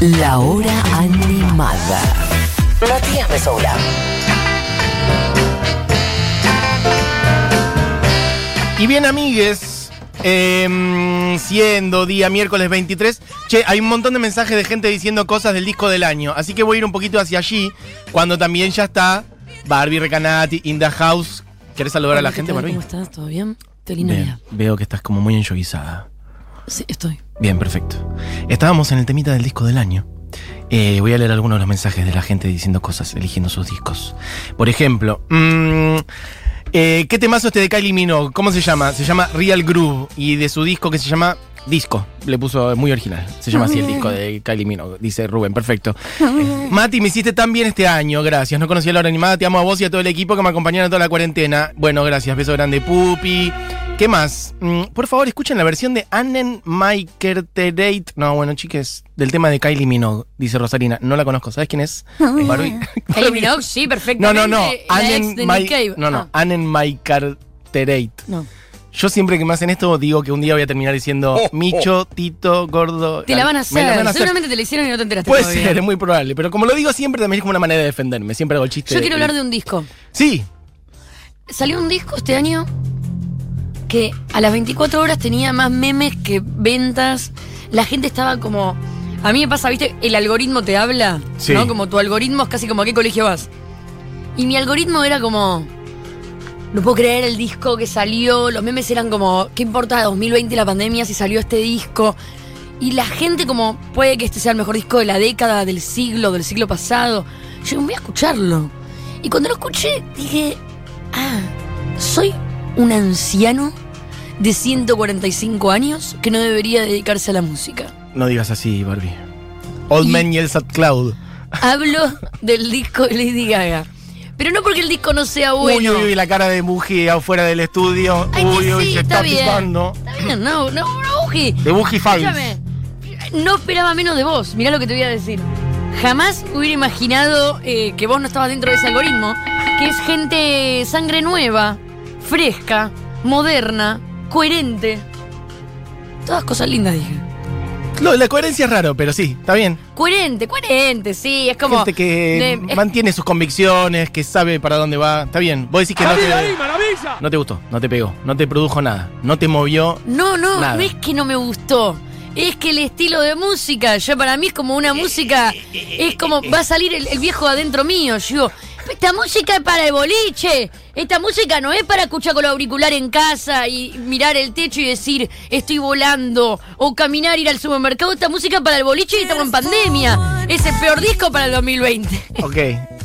La hora animada. Matías Mesoula. Y bien, amigues, em, siendo día miércoles 23, che, hay un montón de mensajes de gente diciendo cosas del disco del año, así que voy a ir un poquito hacia allí, cuando también ya está Barbie Recanati, In the House. ¿Querés saludar a la Hola, ¿qué gente, tal? Barbie? ¿Cómo estás? ¿Todo bien? Bien, día. veo que estás como muy enjoguizada. Sí, estoy. Bien, perfecto. Estábamos en el temita del disco del año. Eh, voy a leer algunos de los mensajes de la gente diciendo cosas, eligiendo sus discos. Por ejemplo, mm, eh, ¿qué temazo este de Kylie Minogue? ¿Cómo se llama? Se llama Real Groove y de su disco que se llama Disco. Le puso muy original. Se llama así el disco de Kylie Minogue, dice Rubén, perfecto. Mati, me hiciste tan bien este año, gracias. No conocía la hora animada, te amo a vos y a todo el equipo que me acompañaron en toda la cuarentena. Bueno, gracias, beso grande, Pupi. ¿Qué más? Mm, por favor, escuchen la versión de Annen Maikerterate. No, bueno, chiques, del tema de Kylie Minogue, dice Rosarina. No la conozco, ¿sabes quién es? Barbie. Kylie Minogue, sí, No, perfectamente. no, no. Ex Annen. No, no. Ah, Annen Maikerterate. no. Yo siempre que me hacen esto digo que un día voy a terminar diciendo Micho, Tito, Gordo. Te la van a hacer. van a hacer. Seguramente te la hicieron y no te enteraste Puede todavía. ser, es muy probable. Pero como lo digo siempre, también es como una manera de defenderme. Siempre hago el chiste. Yo quiero hablar de un disco. Sí. Salió un disco este año que a las 24 horas tenía más memes que ventas. La gente estaba como. A mí me pasa, ¿viste? El algoritmo te habla, Sí. ¿no? Como tu algoritmo es casi como a qué colegio vas. Y mi algoritmo era como. No puedo creer el disco que salió. Los memes eran como. ¿Qué importa 2020 la pandemia si salió este disco? Y la gente, como. Puede que este sea el mejor disco de la década, del siglo, del siglo pasado. Yo voy a escucharlo. Y cuando lo escuché, dije. Ah, soy un anciano de 145 años que no debería dedicarse a la música. No digas así, Barbie. Old Y- Man Yells at Cloud. Hablo del disco de Lady Gaga. Pero no porque el disco no sea bueno. Uy, uy, la cara de Buji afuera del estudio. Ay, uy, uy, se está picando. Está bien, no, no, no, Uji. De Buji. Escúchame. No esperaba menos de vos. Mirá lo que te voy a decir. Jamás hubiera imaginado eh, que vos no estabas dentro de ese algoritmo. Que es gente sangre nueva, fresca, moderna, coherente. Todas cosas lindas, dije. No, la coherencia es raro, pero sí, está bien. Coherente, coherente, sí. Es como. Gente que de- es- mantiene sus convicciones, que sabe para dónde va. Está bien. Vos decís que no te, no te gustó, no te pegó, no te produjo nada, no te movió. No, no, Nada. no es que no me gustó. Es que el estilo de música, ya para mí es como una música, es como, va a salir el, el viejo adentro mío. Yo digo, esta música es para el boliche, esta música no es para escuchar con el auricular en casa y mirar el techo y decir, estoy volando, o caminar, ir al supermercado, esta música es para el boliche y estamos en pandemia. Es el peor disco para el 2020. Ok.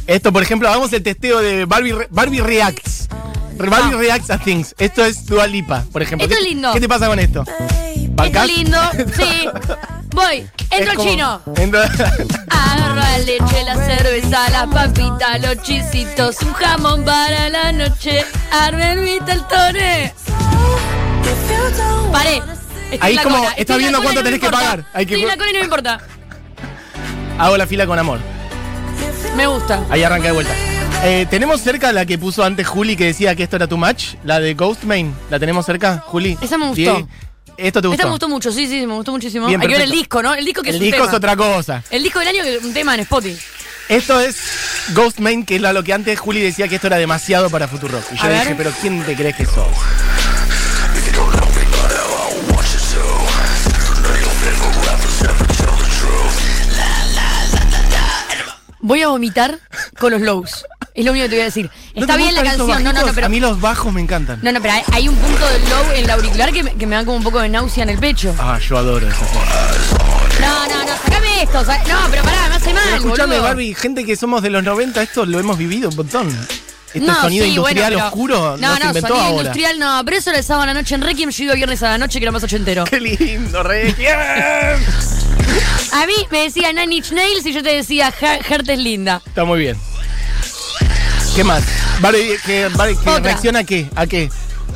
Esto, por ejemplo, hagamos el testeo de Barbie, Re- Barbie Reacts. Re- Barbie Ah. Reacts a Things. Esto es Dua Lipa, por ejemplo. Esto ¿Qué- es lindo. ¿Qué te pasa con esto? Está ¿Bancás? lindo, sí. Voy, entro como- chino. Entra- Agarro la leche, la cerveza, la papita, los chisitos, un jamón para la noche. Armen mi taltone. Paré. Estoy Ahí en la como cola, estás estoy en la viendo cola cuánto y no me tenés que importa. pagar. Hay que- Estoy en la cola y no me importa. Hago la fila con amor. Me gusta. Ahí arranca de vuelta. Eh, ¿Tenemos cerca la que puso antes Juli que decía que esto era too much? La de Ghostmain. ¿La tenemos cerca, Juli? Esa me gustó. ¿Esto te gustó? Esta me gustó mucho, sí, sí, me gustó muchísimo. Bien, Hay que ver el perfecto. disco, ¿no? El disco que El es un disco tema. es otra cosa. El disco del año que es un tema en Spotify. Esto es Ghostmain, que es lo que antes Juli decía que esto era demasiado para Futurock. Y yo A ver. dije, pero ¿quién te crees que sos? Voy a vomitar con los lows. Es lo único que te voy a decir. ¿No Está bien la canción, no, no, pero. A mí los bajos me encantan. No, no, pero hay, hay un punto del low en la auricular que me, que me da como un poco de náusea en el pecho. Ah, yo adoro cosas. No, no, no, sacame esto. No, pero pará, me hace mal, Pero escúchame, boludo. Barbie, gente que somos de los 90, esto lo hemos vivido un montón. Este No, sonido sí, industrial bueno, pero- oscuro no, No, se no, inventó sonido ahora. industrial no. Pero eso era el sábado a la noche en Requiem. Yo iba viernes a la noche que era más ochentero. ¡Qué lindo, Requiem! A mí me decía Inch Nails y yo te decía "Ja- Heart es linda. Está muy bien. ¿Qué más? Barbie, que, Barbie, que Otra. reacciona a qué? ¿A qué?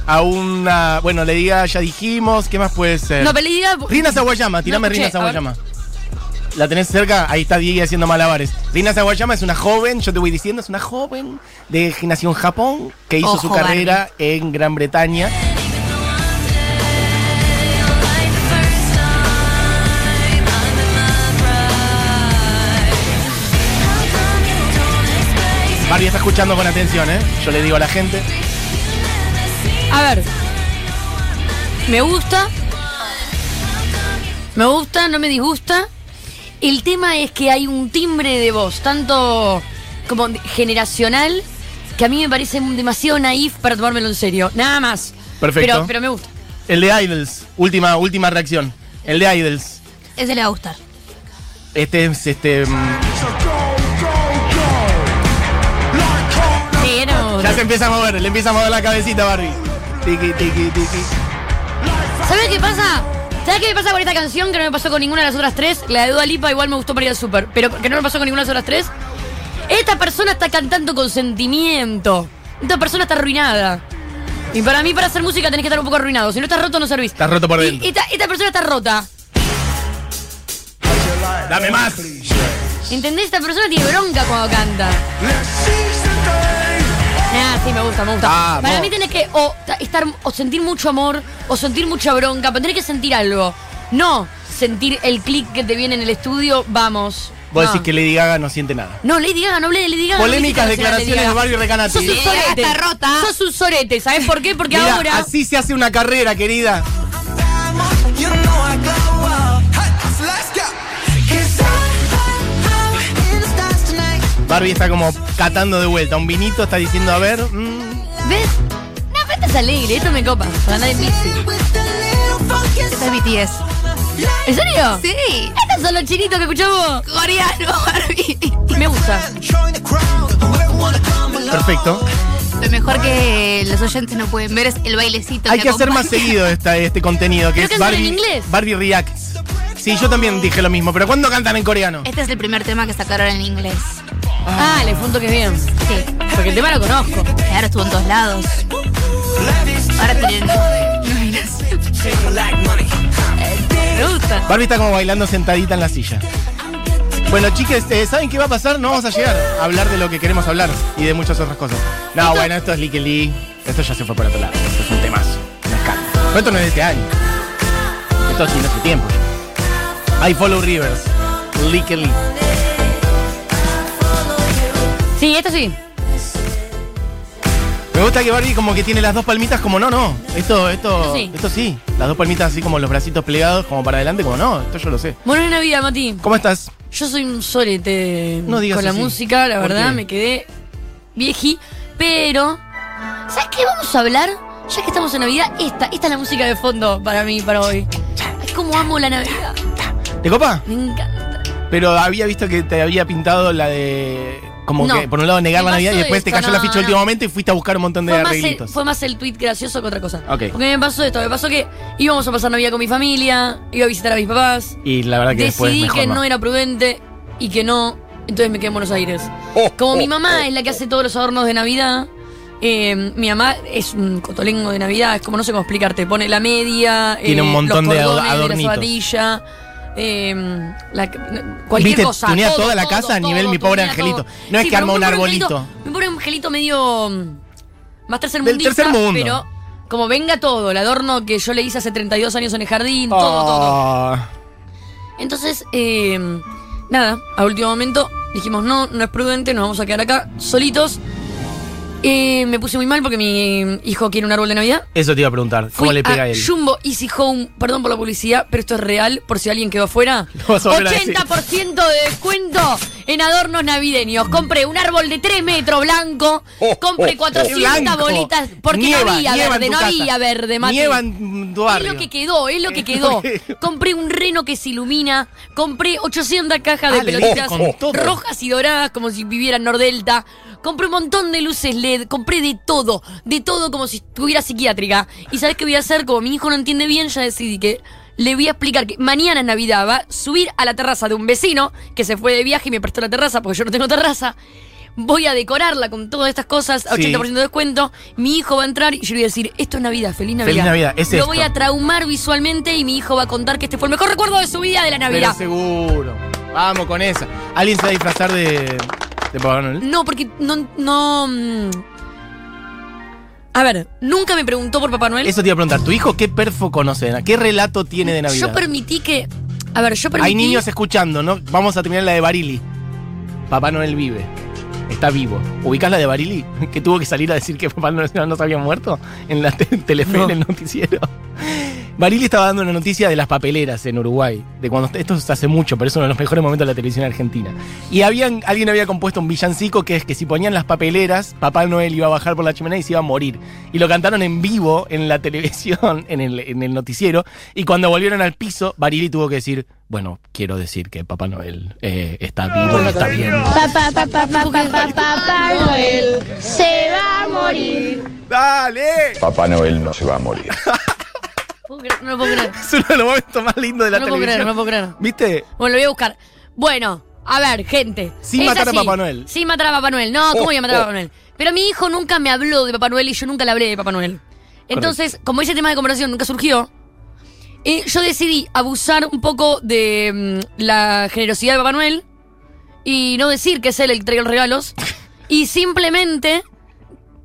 A una. Bueno, le diga, ya dijimos. ¿Qué más puede ser? No, pero le diga- Rina Sawayama, tirame Rina escuché, a ver. Sawayama. ¿La tenés cerca? Ahí está Diego haciendo malabares. Rina Sawayama es una joven, yo te voy diciendo, es una joven de que nació en Japón, que hizo Ojo, su carrera en Gran Bretaña. Está escuchando con atención, ¿eh? Yo le digo a la gente. A ver. Me gusta. Me gusta, no me disgusta. El tema es que hay un timbre de voz, tanto como generacional, que a mí me parece demasiado naif para tomármelo en serio. Nada más. Perfecto. Pero, pero me gusta. El de Idols, última, última reacción. El de Idols. Ese le va a gustar. Este es este. mm, Ya se empieza a mover, le empieza a mover la cabecita, Barbie. Tiki, tiki, tiki. ¿Sabes qué pasa? ¿Sabes qué me pasa con esta canción que no me pasó con ninguna de las otras tres? La de Dua Lipa igual me gustó para ir al super, pero que no me pasó con ninguna de las otras tres. Esta persona está cantando con sentimiento. Esta persona está arruinada. Y para mí, para hacer música tenés que estar un poco arruinado. Si no estás roto, no servís. Estás roto por Y dentro. esta, esta persona está rota. Dame más. ¿Entendés? Esta persona tiene bronca cuando canta. Sí, me gusta, me gusta. Vamos. Para mí tenés que o, estar, o sentir mucho amor o sentir mucha bronca, pero tenés que sentir algo. No sentir el clic que te viene en el estudio, vamos. Vos no. decís que Lady Gaga no siente nada. No, Lady Gaga, no hablé de Lady Gaga. Polémicas no declaraciones de Barbie. Recanati. Sos un Lady Gaga sorete. está rota. Sos un sorete, ¿sabes por qué? Porque Mira, ahora... así se hace una carrera, querida. Barbie está como catando de vuelta. Un vinito está diciendo, a ver. mm, ¿Ves? No, pero estás alegre, esto me copa. Para andar en bici. With the little funky Este es BTS. ¿En serio? Sí. Estos son los chinitos que escuchamos. Coreano, Barbie. Me gusta. Perfecto. Lo mejor que los oyentes no pueden ver es el bailecito. Hay que hacer más seguido esta, este contenido que Creo es que Barbie, en inglés. Barbie Reacts. Sí, yo también dije lo mismo, pero ¿cuándo cantan en coreano? Este es el primer tema que sacaron en inglés. Ah, le punto que bien. Sí. Porque el tema lo conozco. Claro, estuvo en todos lados. Ahora tienen. Me gusta. Barbie está como bailando sentadita en la silla. Bueno, chiques, eh, ¿saben qué va a pasar? No vamos a llegar a hablar de lo que queremos hablar y de muchas otras cosas. No, bueno, esto es Licky Lee. Esto ya se fue por otro lado. Esto es un temazo. Un escándalo. Pero esto no es de este año. Esto sí, no hace tiempo. I Follow Rivers. Licky Lee. Sí, esto sí. Me gusta que Barbie como que tiene las dos palmitas como no, no. Esto, esto, Esto sí. esto sí. Las dos palmitas así como los bracitos plegados como para adelante, como no. Esto yo lo sé. Bueno, en Navidad, Mati. ¿Cómo estás? Yo soy un sorete No digas con la así. música, la ¿Por verdad, qué? me quedé vieji. Pero, ¿sabes qué vamos a hablar? Ya que estamos en Navidad, esta, esta es la música de fondo para mí, para hoy. Es como amo la Navidad. ¿Te copa? Me encanta. Pero había visto que te había pintado la de. Como No. que por un lado negar la Navidad y después te cayó la ficha no. último momento y fuiste a buscar un montón de Fue más, el, arreglitos. fue más el tweet gracioso que otra cosa. Ok. Porque me pasó esto, me pasó que íbamos a pasar Navidad con mi familia, iba a visitar a mis papás. Y la verdad que después Decidí mejor que no. era prudente y que no, entonces me quedé en Buenos Aires. Oh, Como oh, mi mamá oh. es la que hace todos los adornos de Navidad, eh, mi mamá es un cotolengo de Navidad, es como no sé cómo explicarte, pone la media, Tiene eh, un montón los de adornitos. de la zapatilla, eh, la- cualquier ¿Viste? cosa. Tunea todo, toda la todo, casa a nivel mi pobre angelito. No es que arma un arbolito. pone un angelito medio mm, más tercer Del mundista, tercer mundo. pero como venga todo, el adorno que yo le hice hace 32 años en el jardín, todo, todo. Ah. Entonces, eh, nada, a último momento dijimos, no, no es prudente, nos vamos a quedar acá solitos. Eh, me puse muy mal porque mi hijo quiere un árbol de Navidad. Eso te iba a preguntar. ¿Cómo Fui le pega a él? Jumbo Easy Home, perdón por la publicidad, pero esto es real, por si alguien quedó afuera. Decir. 80% de descuento en adornos navideños. Compré un árbol de 3 metros blanco, compré 400 Blanco. bolitas, porque Nieva, no había verde, no casa. había verde, Mati. Nieva en tu Es lo que quedó, es lo que quedó. Compré un reno que se ilumina. Compré 800 cajas de Ah, le pelotitas rojas y doradas como si viviera en Nordelta. Compré un montón de luces LED. Compré de todo. De todo como si estuviera psiquiátrica. ¿Y sabes qué voy a hacer? Como mi hijo no entiende bien, ya decidí que le voy a explicar que mañana es Navidad. Va a subir a la terraza de un vecino que se fue de viaje y me prestó la terraza porque yo no tengo terraza. Voy a decorarla con todas estas cosas, a Sí. 80% de descuento. Mi hijo va a entrar y yo le voy a decir, esto es Navidad, feliz Navidad. Feliz Navidad, es Lo esto. voy a traumar visualmente y mi hijo va a contar que este fue el mejor recuerdo de su vida de la Pero Navidad. seguro. Vamos con esa. ¿Alguien se va a disfrazar de, de Papá Noel? No, porque no, no. A ver, nunca me preguntó por Papá Noel. Eso te iba a preguntar. ¿Tu hijo qué perfo conoce? de Navidad? ¿Qué relato tiene de Navidad? Yo permití que. A ver, yo permití. Hay niños escuchando, ¿no? Vamos a terminar la de Barili. Papá Noel vive. está vivo. ¿Ubicás la de Barili? Que tuvo que salir a decir que Papá Noel no se había muerto en la te- Telefe, No. en el noticiero. Barili estaba dando una noticia de las papeleras en Uruguay. De cuando esto se hace mucho, pero es uno de los mejores momentos de la televisión argentina. Y habían, alguien había compuesto un villancico que es que si ponían las papeleras, Papá Noel iba a bajar por la chimenea y se iba a morir. Y lo cantaron en vivo en la televisión, en el, en el noticiero. Y cuando volvieron al piso, Barili tuvo que decir, bueno, quiero decir que Papá Noel eh, está vivo y está bien. Papá, papá, papá, papá, papá Noel se va a morir. ¡Dale! Papá Noel no se va a morir. No lo puedo creer. Es uno de los momentos más lindos de la No lo puedo creer, televisión. no puedo creer. ¿Viste? Bueno, lo voy a buscar. Bueno, a ver, gente. Sin es matar a. Papá Noel. Sin matar a Papá Noel. No, ¿cómo Oh, voy a matar a oh. Papá Noel? Pero mi hijo nunca me habló de Papá Noel y yo nunca le hablé de Papá Noel. Entonces, como ese tema de conversación nunca surgió, eh, yo decidí abusar un poco de mm, la generosidad de Papá Noel y no decir que es él el que trae los regalos. y simplemente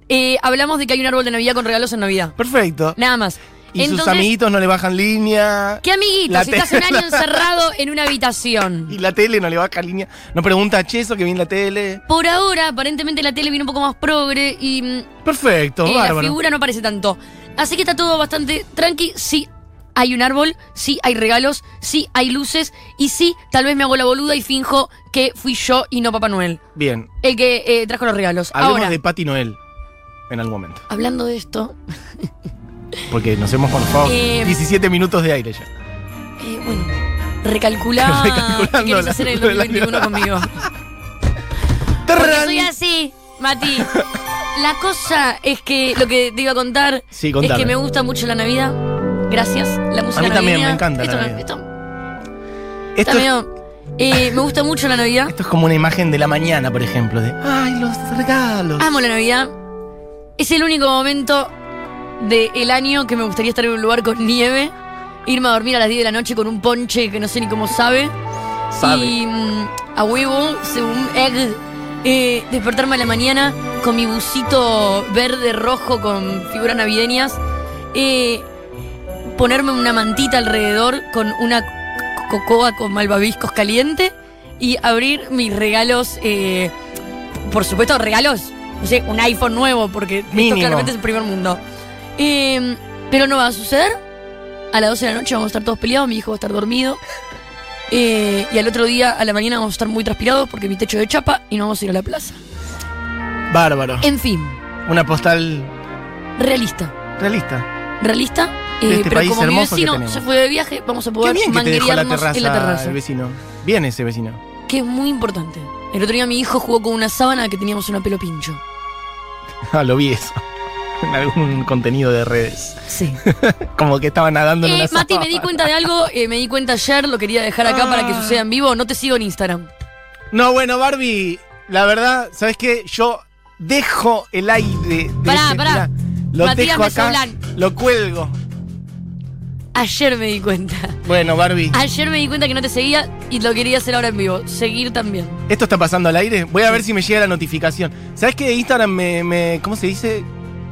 eh, hablamos de que hay un árbol de Navidad con regalos en Navidad. Perfecto. Nada más. Y sus amiguitos no le bajan línea. ¿Qué amiguitos? La Si estás un año encerrado en una habitación. Y la tele no le baja línea. No pregunta a Cheso que viene la tele. Por ahora, aparentemente la tele viene un poco más progre y mm, Perfecto, eh, la bárbaro. figura no parece tanto. Así que está todo bastante tranqui. Sí, hay un árbol, sí hay regalos, sí hay luces y sí, tal vez me hago la boluda y finjo que fui yo y no Papá Noel. Bien, El que eh, trajo los regalos. hablemos Ahora, de Pati Noel en algún momento. hablando de esto, Porque nos hemos, favor, Eh, 17 minutos de aire ya. eh, bueno, recalculá qué quieres la- hacer en el lo del 2021 año. conmigo. Soy así, Mati. La cosa es que lo que te iba a contar Sí, es que me gusta mucho la Navidad. Gracias. La música A mí también, me encanta la Esto, Navidad. esto Esto, es, medio- eh, me gusta mucho la Navidad. esto es como una imagen de la mañana, por ejemplo, de ¡Ay, los regalos! Amo la Navidad. Es el único momento del año que me gustaría estar en un lugar con nieve, irme a dormir a las 10 de la noche con un ponche que no sé ni cómo sabe. Sabe. Y mm, a huevo, según egg, eh, despertarme a la mañana con mi busito verde rojo con figuras navideñas. eh, ponerme una mantita alrededor con una co- cocoa con malvaviscos caliente y abrir mis regalos. eh, por supuesto, regalos. No sé, un iPhone nuevo, porque Mínimo. esto claramente es el primer mundo. Eh, pero no va a suceder. A las 12 de la noche vamos a estar todos peleados, mi hijo va a estar dormido. Eh, y al otro día, a la mañana, vamos a estar muy transpirados porque mi techo es de chapa y no vamos a ir a la plaza. Bárbaro. En fin, Una postal realista. realista. Realista. eh, De este pero país como mi vecino se fue de viaje, vamos a poder la manguerearnos terraza, en la terraza. el vecino. Bien ese vecino. Que es muy importante. El otro día mi hijo jugó con una sábana que teníamos una pelo pincho. Ah, lo vi eso. En algún contenido de redes. Sí. Como que estaba nadando en Eh, una Mati, me di cuenta de algo, eh, me di cuenta ayer, lo quería dejar acá para que Ah. suceda en vivo. No te sigo en Instagram. No, bueno, Barbie, la verdad, ¿sabes qué? Yo dejo el aire de Pará, ese- pará. mirá, lo Matías dejo acá, lo cuelgo. Ayer me di cuenta. Bueno, Barbie, Ayer me di cuenta que no te seguía y lo quería hacer ahora en vivo. Seguir también. ¿esto está pasando al aire? Voy a ver si me llega la notificación. ¿Sabes qué? Instagram me, me- ¿cómo se dice?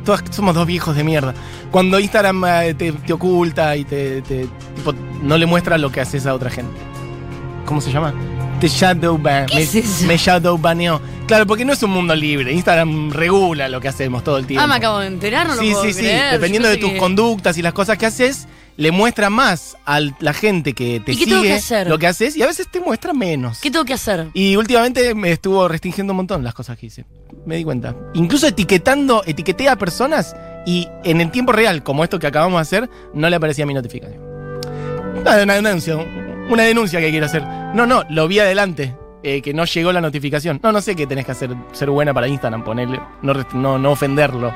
Todas, somos dos viejos de mierda. Cuando Instagram eh, te, te oculta y te, te- tipo, no le muestra lo que haces a otra gente. ¿Cómo se llama? Te shadow ban. ¿Qué me, es eso? me shadow baneó. Claro, porque no es un mundo libre. Instagram regula lo que hacemos todo el tiempo. Ah, me acabo de enterar, no sí, puedo sí, sí. Dependiendo de tus que- conductas y las cosas que haces, le muestra más a la gente que te ¿Y qué tengo sigue que hacer? lo que haces y a veces te muestra menos. ¿Qué tengo que hacer? Y últimamente me estuvo restringiendo un montón las cosas que hice. Me di cuenta. Incluso etiquetando, etiqueté a personas y en el tiempo real, como esto que acabamos de hacer, no le aparecía mi notificación. Ah, una denuncia, una denuncia que quiero hacer. No, no, lo vi adelante. eh, que no llegó la notificación. No, no sé qué tenés que hacer, ser buena para Instagram, ponerle, no, no, no ofenderlo.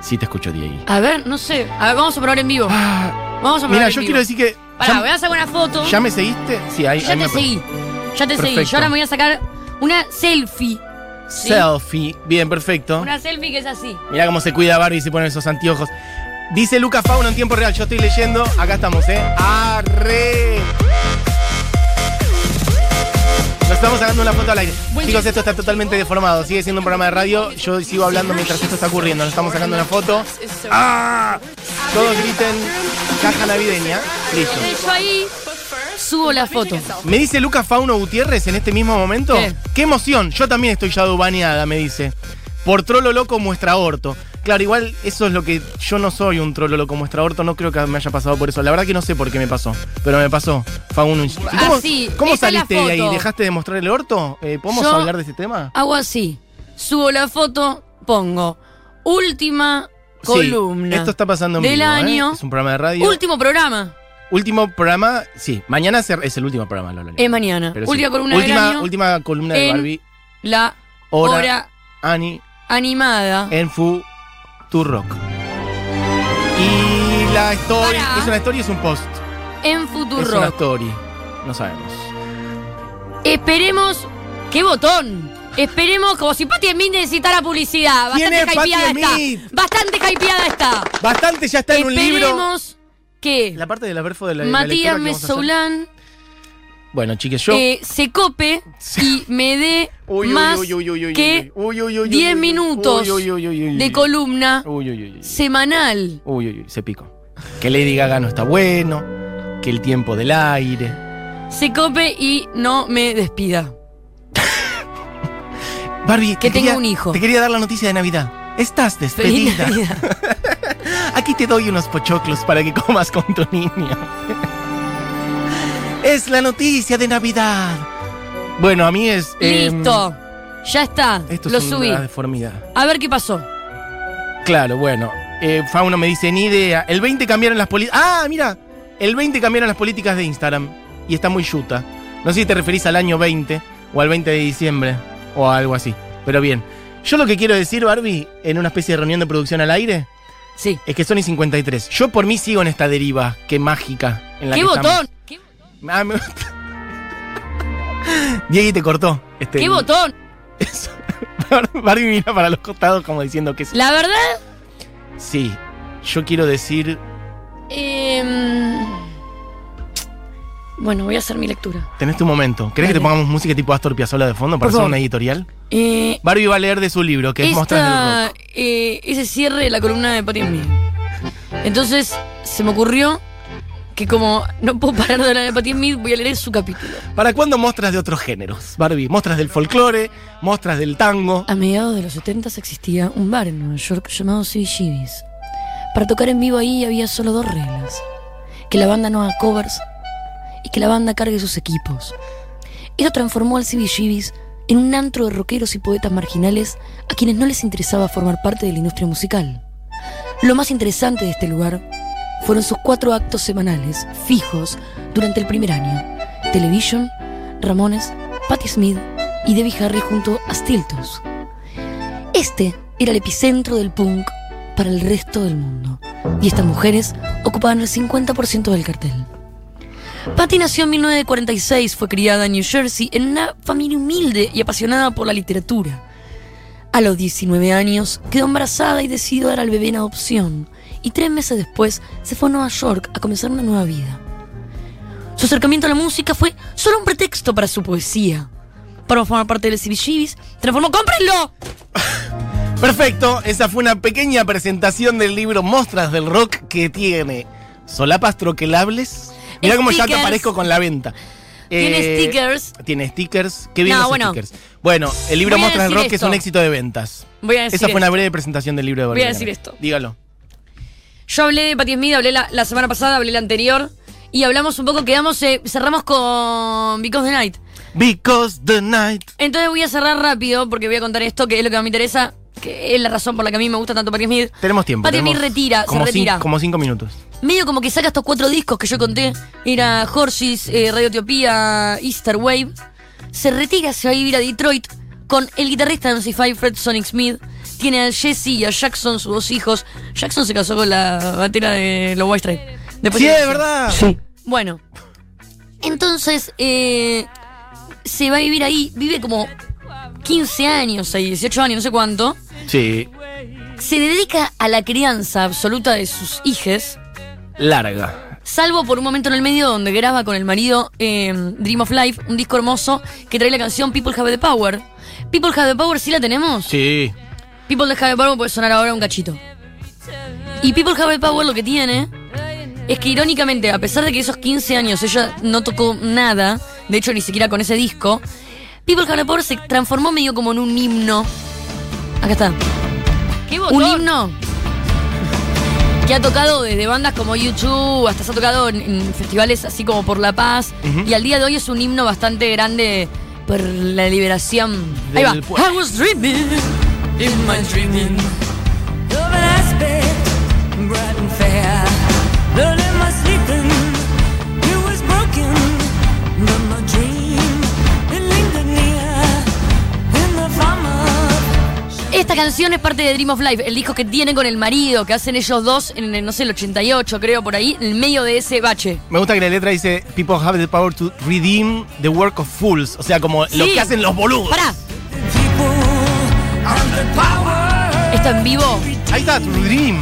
Sí te escucho, Diego. A ver, no sé. A ver, vamos a probar en vivo. Vamos a probar Mira, yo vivo. quiero decir que. Pará, ya, voy a sacar una foto. ¿Ya me seguiste? Sí, ahí, ya ahí te me- seguí. Ya te seguí. Yo ahora me voy a sacar una selfie. ¿Sí? Selfie. Bien, perfecto. Una selfie que es así. Mirá cómo se cuida Barbie y se pone esos anteojos. Dice Luca Fauno en tiempo real, yo estoy leyendo, acá estamos, ¿eh? ¡Arre! Nos estamos sacando una foto al aire. Chicos, esto está totalmente deformado. Sigue siendo un programa de radio. Yo sigo hablando mientras esto está ocurriendo. Nos estamos sacando una foto. ¡Ah! Todos griten caja navideña. Listo. Yo ahí. Subo la foto. Me dice Lucas Fauno Gutiérrez en este mismo momento. ¿Qué? emoción! Yo también estoy ya baneada, me dice. Por trolo loco muestra orto. Claro, igual eso es lo que. Yo no soy un trolo loco muestra orto, no creo que me haya pasado por eso. La verdad que no sé por qué me pasó, pero me pasó. Fauno. ¿Y ¿Cómo, Ah, sí, cómo la saliste de ahí? ¿Dejaste de mostrar el orto? Eh, ¿Podemos Yo- hablar de ese tema? Hago así. Subo la foto, pongo última Sí, columna. esto está pasando en del vivo, ¿eh? año. Es un programa de radio. Último programa. Último programa, sí. Mañana es el último programa, Lola. Es mañana. Pero sí. última columna última, del año. última columna de en Barbie. La Hora, hora, Ani animada. en Fu Tu Rock. Y la story. ¿Es una story o es un post? en Es una Futurock. story. No sabemos. Esperemos. ¡Qué botón! Esperemos como si Patti Smith necesitara publicidad. ¿Quién Bastante hypeada está. Bastante hypeada está. Bastante ya está en un libro. Que La parte de la perfo de la, Matías. Mesoulán Bueno, chiques, yo. eh, se cope y me dé más que uy, uy, uy, uy, 10 uy, uy, minutos de columna semanal. Uy, uy, uy, se pico. Que Lady Gaga no está bueno. Que el tiempo del aire. Se cope y no me despida. Barbie, Que te tengo quería- un hijo. Te quería dar la noticia de Navidad. Estás Feliz despedida. Navidad. Aquí te doy unos pochoclos para que comas con tu niño. es la noticia de Navidad. Bueno, a mí es. em, Listo. Ya está. Esto Lo es subí. una deformidad. A ver qué pasó. Claro, bueno. Eh, Fauno me dice, ni idea. El 20 cambiaron las políticas. Ah, mira. El 20 cambiaron las políticas de Instagram. Y está muy yuta. No sé si te referís al año 20 o al 20 de diciembre o algo así. Pero bien. Yo lo que quiero decir, Barbie, en una especie de reunión de producción al aire, Sí. es que Sony 53. Yo por mí sigo en esta deriva que mágica en la ¿Qué que botón? ¿Qué, Ah, me- Diegui te cortó. Este, qué botón? Eso. Barbie mira para los costados como diciendo que sí. La verdad, Sí. Yo quiero decir em, bueno, voy a hacer mi lectura. Tenés tu momento. ¿Querés que te pongamos música tipo Astor Piazzolla de fondo para hacer una editorial? Eh, Barbie va a leer de su libro, que es Mostras del esta, Rock. eh, ese cierre de la columna de Patty Smith. Entonces, se me ocurrió que como no puedo parar de hablar de Patty Smith, voy a leer su capítulo. ¿Para cuándo mostras de otros géneros, Barbie? Mostras del folclore, mostras del tango. A mediados de los 70 existía un bar en Nueva York llamado CBGB's. Para tocar en vivo ahí había solo dos reglas. Que la banda no haga covers y que la banda cargue sus equipos. Esto transformó al CBGB's en un antro de rockeros y poetas marginales a quienes no les interesaba formar parte de la industria musical. Lo más interesante de este lugar fueron sus cuatro actos semanales, fijos, durante el primer año. Television, Ramones, Patti Smith y Debbie Harry junto a Stiltos. Este era el epicentro del punk para el resto del mundo. Y estas mujeres ocupaban el 50% del cartel. Patty nació en 1946, fue criada en New Jersey en una familia humilde y apasionada por la literatura. A los 19 años quedó embarazada y decidió dar al bebé en adopción. Y tres meses después se fue a Nueva York a comenzar una nueva vida. Su acercamiento a la música fue solo un pretexto para su poesía. Para formar parte del CBGB's, transformó ¡Cómprenlo! Perfecto, esa fue una pequeña presentación del libro Mostras del Rock que tiene solapas troquelables. Mira cómo ya te aparezco con la venta. Tiene Eh, stickers. Tiene stickers. Qué bien No, los bueno. stickers. Bueno, el libro Mostras del Rock es esto. un éxito de ventas. Voy a decir Esa fue una breve presentación del libro de Voy a decir esto. Dígalo. Yo hablé de Patti Smith, hablé la, la semana pasada, hablé la anterior. Y hablamos un poco, quedamos, eh, cerramos con Because the Night. Because the night. Entonces voy a cerrar rápido porque voy a contar esto, que es lo que más me interesa, que es la razón por la que a mí me gusta tanto Patti Smith. Tenemos tiempo. Patti Smith retira, como se como cinco minutos. Medio como que saca estos cuatro discos que yo conté. Era Horses, eh, Radio Etiopía, Easter Wave. Se retira, se va a vivir a Detroit con el guitarrista de MC5, Fred Sonic Smith. Tiene a Jesse y a Jackson, sus dos hijos. Jackson se casó con la batera de los White Stripes. Después Sí, es verdad. Bueno. Entonces, eh, se va a vivir ahí. Vive como 15 años ahí, 18 años, no sé cuánto. Sí. Se dedica a la crianza absoluta de sus hijes. Larga. Salvo por un momento en el medio donde graba con el marido eh, Dream of Life, un disco hermoso que trae la canción People Have the Power. People Have the Power, ¿sí la tenemos? Sí. People Have the Power puede sonar ahora un cachito. Y People Have the Power lo que tiene es que irónicamente, a pesar de que esos 15 años ella no tocó nada, de hecho ni siquiera con ese disco, People Have a Power se transformó medio como en un himno. Acá está. ¿Qué Un botón? himno que ha tocado desde bandas como YouTube, hasta se ha tocado en, en festivales así como por La Paz. Y al día de hoy es un himno bastante grande por la liberación. Ahí va. I was dreaming in my dreaming. Of an aspect bright and fair. Esta canción es parte de Dream of Life, el disco que tiene con el marido, que hacen ellos dos en, el, no sé, el 88, creo, por ahí, en el medio de ese bache. Me gusta que la letra dice People have the power to redeem the work of fools. O sea, como lo Sí. que hacen los boludos. Pará, esto en vivo. Ahí está, to redeem.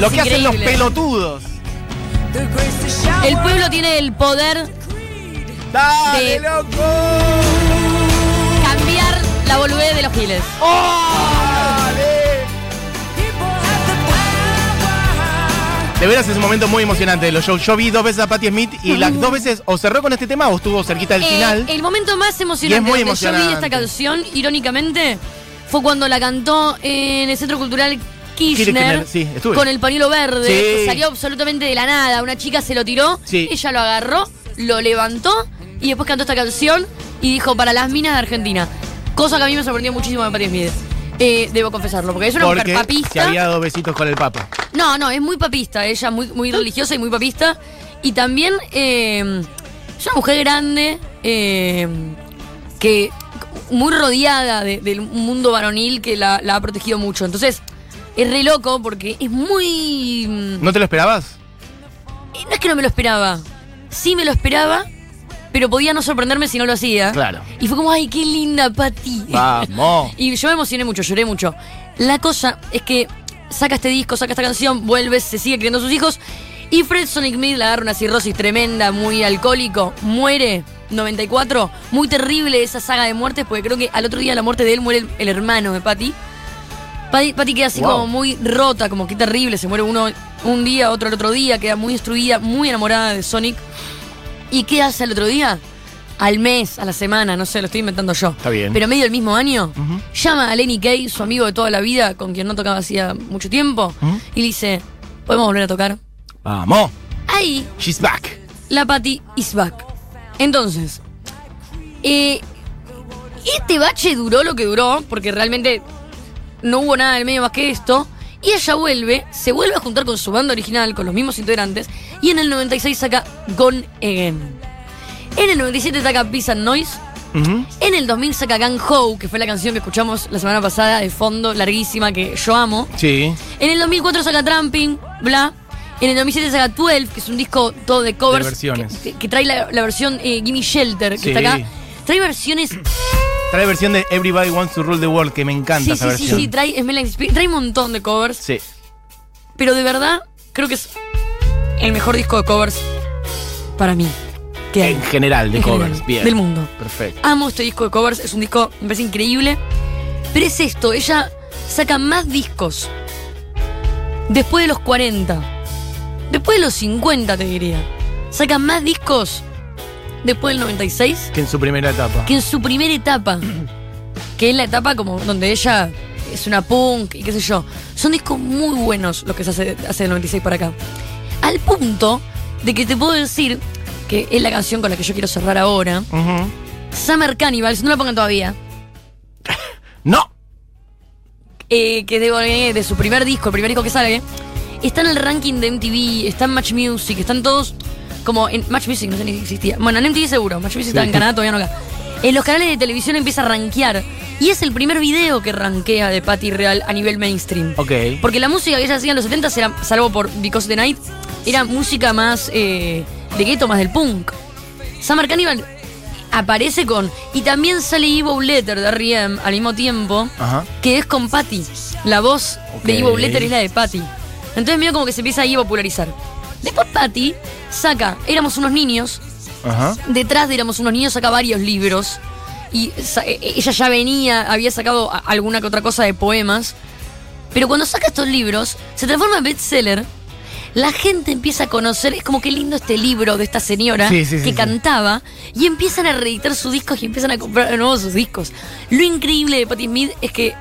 Lo que hacen los pelotudos. El pueblo tiene el poder ¡Dale, De- loco! La boludez de los giles. Power. De veras es un momento muy emocionante de los shows. Yo vi dos veces a Patti Smith y las dos veces o cerró con este tema o estuvo cerquita del Eh, final. el momento más emocionante Y es muy donde yo vi esta canción, irónicamente, fue cuando la cantó en el Centro Cultural Kirchner, Kirchner, sí, estuve. con el pañuelo verde, Sí. que salió absolutamente de la nada. Una chica se lo tiró, Sí. ella lo agarró, lo levantó y después cantó esta canción y dijo para las minas de Argentina. Cosa que a mí me sorprendió muchísimo de Patti Smith. Eh, debo confesarlo, porque es una Porque mujer se papista. había dado besitos con el Papa. No, no, es muy papista, ella muy, muy religiosa y muy papista. Y también eh, es una mujer grande eh, que muy rodeada de- del mundo varonil que la, la ha protegido mucho. Entonces, es re loco porque es muy... ¿No te lo esperabas? No es que no me lo esperaba. Sí me lo esperaba, pero podía no sorprenderme si no lo hacía. Claro. Y fue como, ay, qué linda, Pati. Vamos. Y yo me emocioné mucho, lloré mucho. La cosa es que saca este disco, saca esta canción, vuelve, se sigue criando a sus hijos. Y Fred Sonic Mill le agarra una cirrosis tremenda, muy alcohólico, muere, 94. Muy terrible esa saga de muertes, porque creo que al otro día la muerte de él muere el, el hermano de Patty. Patty, Patty queda así Wow. como muy rota, como que terrible. Se muere uno un día, otro el otro día, queda muy destruida, muy enamorada de Sonic. ¿Y qué hace el otro día? Al mes, a la semana, no sé, lo estoy inventando yo. Está bien. Pero medio del mismo año, llama a Lenny Kay, su amigo de toda la vida, con quien no tocaba hacía mucho tiempo, y le dice, ¿podemos volver a tocar? Vamos. Ahí, She's back. la Patty is back. Entonces, eh, este bache duró lo que duró, porque realmente no hubo nada en el medio más que esto. Y ella vuelve, se vuelve a juntar con su banda original, con los mismos integrantes, y en el 96 saca Gone Again. En el 97 saca Peace and Noise. En el 2000 saca Gang Ho, que fue la canción que escuchamos la semana pasada de fondo, larguísima, que yo amo. Sí. En el 2004 saca Tramping, bla. En el 2007 saca 12, que es un disco todo de covers. De versiones. Que, que trae la, la versión eh, Gimme Shelter, que Sí. está acá. Trae versiones. Trae versión de Everybody Wants to Rule the World, que me encanta Sí, esa sí, sí, versión. sí, trae, Smell Like Spirit, trae un montón de covers. Sí. Pero de verdad, creo que es el mejor disco de covers para mí. Que hay. En general, de En covers. general, Bien. Del mundo. Perfecto. Amo este disco de covers, es un disco, me parece increíble. Pero es esto, ella saca más discos después de los 40, después de los 50 te diría. Saca más discos después del 96 Que en su primera etapa. que en su primera etapa, que es la etapa como donde ella es una punk y qué sé yo. Son discos muy buenos los que se hace, hace del 96 para acá. Al punto de que te puedo decir que es la canción con la que yo quiero cerrar ahora. Ujú. Summer Cannibals, no la pongan todavía. ¡No! eh, que de, de su primer disco, el primer disco que sale, está en el ranking de MTV, está en Match Music, están todos como en Match Music, no sé ni si existía. Bueno, en MTV seguro, Match Music está en Canadá, todavía no acá. En los canales de televisión empieza a rankear. Y es el primer video que rankea de Patty Real a nivel mainstream. Ok. Porque la música que ella hacía en los 70 era, salvo por Because the Night, era música más eh, de gueto, más del punk. Summer Cannibal aparece con. Y también sale Evo Letter de R.E.M. al mismo tiempo, Ajá. que es con Patty. La voz de. Evo Letter es la de Patty. Entonces medio como que se empieza ahí a popularizar. Después Patty saca Éramos unos niños, Ajá. detrás de Éramos unos niños saca varios libros. Y sa- e- ella ya venía, había sacado alguna que otra cosa de poemas. Pero cuando saca estos libros, se transforma en bestseller. la gente empieza a conocer, es como que lindo este libro de esta señora Sí, sí, sí, que sí. cantaba, y empiezan a reeditar sus discos y empiezan a comprar de nuevo sus discos. Lo increíble de Patti Smith es que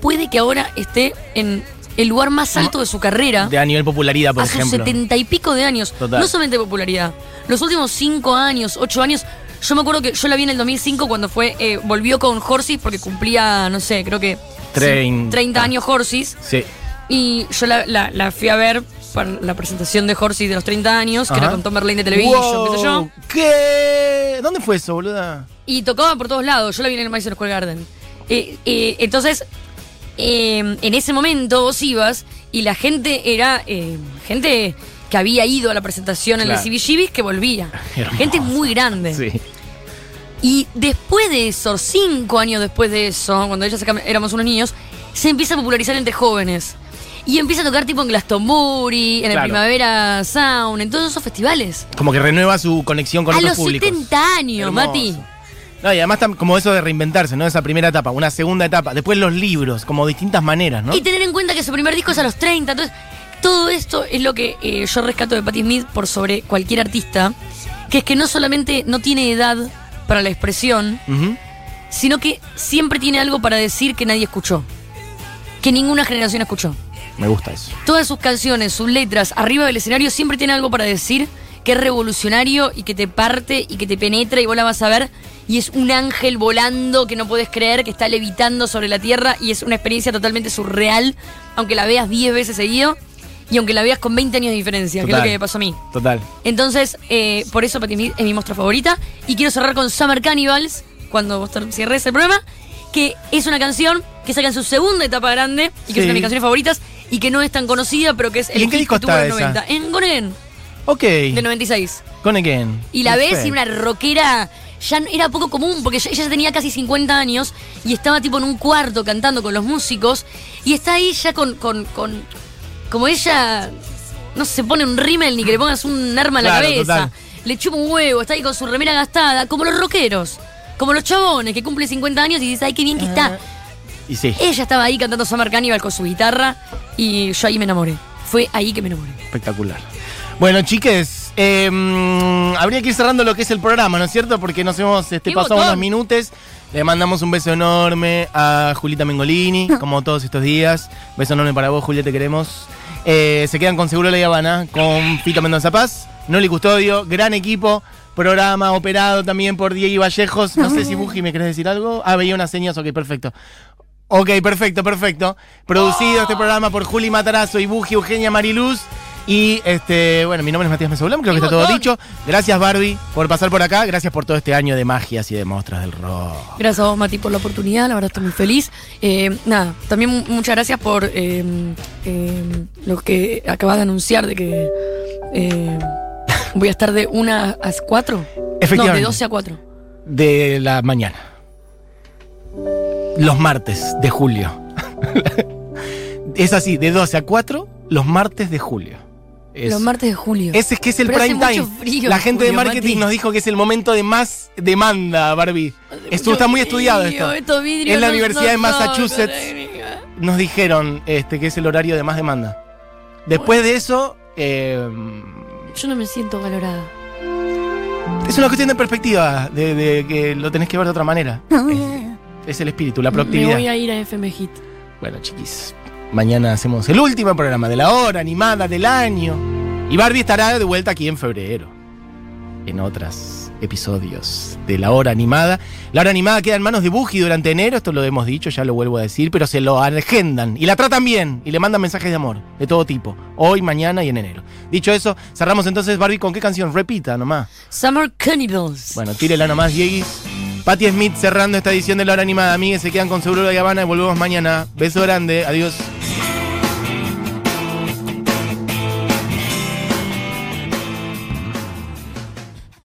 puede que ahora esté en el lugar más alto de su carrera. De a nivel popularidad, por a ejemplo. setenta y pico de años. Total. No solamente popularidad. Los últimos cinco años, ocho años. Yo me acuerdo que yo la vi en el 2005 cuando fue eh, volvió con Horsis porque cumplía, no sé, creo que Trein- 30 ah. años Horsis. Sí. Y yo la, la- la fui a ver para la presentación de Horsis de los 30 años, que era con Tom Berlain de Television, Wow, qué sé yo. ¿Qué? ¿Dónde fue eso, boluda? Y tocaba por todos lados. Yo la vi en el Madison Square Garden. Eh, eh, entonces, eh, en ese momento vos ibas y la gente era eh, gente que había ido a la presentación en Claro. el CBGB que volvía. Gente muy grande. Sí. Y después de eso, cinco años después de eso, cuando ellas acá éramos unos niños, se empieza a popularizar entre jóvenes. Y empieza a tocar tipo en Glastonbury, en Claro. el Primavera Sound, en todos esos festivales. Como que renueva su conexión con a otros los públicos. 70 años, Hermoso. Mati. No, y además como eso de reinventarse, ¿no? Esa primera etapa, una segunda etapa, después los libros, como distintas maneras, ¿no? Y tener en cuenta que su primer disco es a los 30. Entonces, todo esto es lo que eh, yo rescato de Patti Smith por sobre cualquier artista, que es que no solamente no tiene edad para la expresión, sino que siempre tiene algo para decir que nadie escuchó. Que ninguna generación escuchó. Me gusta eso. Todas sus canciones, sus letras, arriba del escenario, siempre tiene algo para decir que es revolucionario y que te parte y que te penetra y vos la vas a ver. Y es un ángel volando que no puedes creer, que está levitando sobre la tierra y es una experiencia totalmente surreal, aunque la veas 10 veces seguido y aunque la veas con 20 años de diferencia, que es lo que me pasó a mí. Total. Entonces, eh, por eso Patti Smith es mi monstruo favorita. Y quiero cerrar con Summer Cannibals, cuando vos cierres el programa, que es una canción que saca en su segunda etapa grande y que Sí. es una de mis canciones favoritas y que no es tan conocida, pero que es ¿Y el en qué disco que tuvo en los esa? 90. En Gone Again, Ok. del 96. Con again. Y la ves y una rockera ya era poco común porque ella ya tenía casi 50 años y estaba tipo en un cuarto cantando con los músicos y está ahí ya con, con, con- como ella no se pone un rímel ni que le pongas un arma en la cabeza. total. Le chupa un huevo, está ahí con su remera gastada, como los rockeros, como los chabones que cumplen 50 años y dices, ay, qué bien que está. Y sí, Ella estaba ahí cantando Summer Cannibal con su guitarra y yo ahí me enamoré. Fue ahí que me enamoré. espectacular. Bueno, chiques, eh, mm, habría que ir cerrando lo que es el programa, ¿no es cierto? Porque nos hemos este, ¡Qué pasado botón! unos minutos. Le mandamos un beso enorme a Julita Mengolini, como todos estos días. Beso enorme para vos, Julia, te queremos. Eh, se quedan con Seguro La Habana, con Fito Mendoza Paz, Noli Custodio, gran equipo. Programa operado también por Diego Vallejos. No sé si Buji me querés decir algo. Ah, veía unas señas, ok, perfecto. Ok, perfecto, perfecto. Producido este programa por Juli Matarazo y Buji Eugenia Mariluz. Y este, bueno, mi nombre es Matías Mesoulán, creo que ¡Qué está todo dicho. Gracias Barbie por pasar por acá, gracias por todo este año de magias y de monstruos del rock. Gracias a vos, Mati, por la oportunidad. La verdad, estoy muy feliz. Eh, nada, también mu- muchas gracias por eh, eh, lo que acabas de anunciar de que eh, voy a estar de 1 a 4. No, Efectivamente. de 12 a 4. De la mañana. Los martes de julio. es así, de 12 a 4, los martes de julio. Es- Los martes de julio. Ese es que es el Pero hace prime mucho time. frío La en gente de marketing Mati. nos dijo que es el momento de más demanda, Barbie. Esto está muy estudiado esto. En la no- Universidad no de Massachusetts. Nos dijeron este, que es el horario de más demanda. Después de eso, eh, Yo no me siento valorada. es una cuestión de perspectiva, de, de que lo tenés que ver de otra manera. Es, es el espíritu, la Me proactividad. voy a ir a FM Hit. Bueno, chiquis, mañana hacemos el último programa de la hora animada del año. Y Barbie estará de vuelta aquí en febrero. En otros episodios de la hora animada. La hora animada queda en manos de Buji durante enero, esto lo hemos dicho, ya lo vuelvo a decir, pero se lo agendan y la tratan bien y le mandan mensajes de amor de todo tipo, hoy, mañana y en enero. Dicho eso, cerramos entonces Barbie con qué canción, repita nomás. Summer Cannibals. Bueno, tírela nomás, Dieguis. Patti Smith cerrando esta edición de la hora animada. Amigues, se quedan con Seguro de Habana y volvemos mañana. Beso grande, adiós.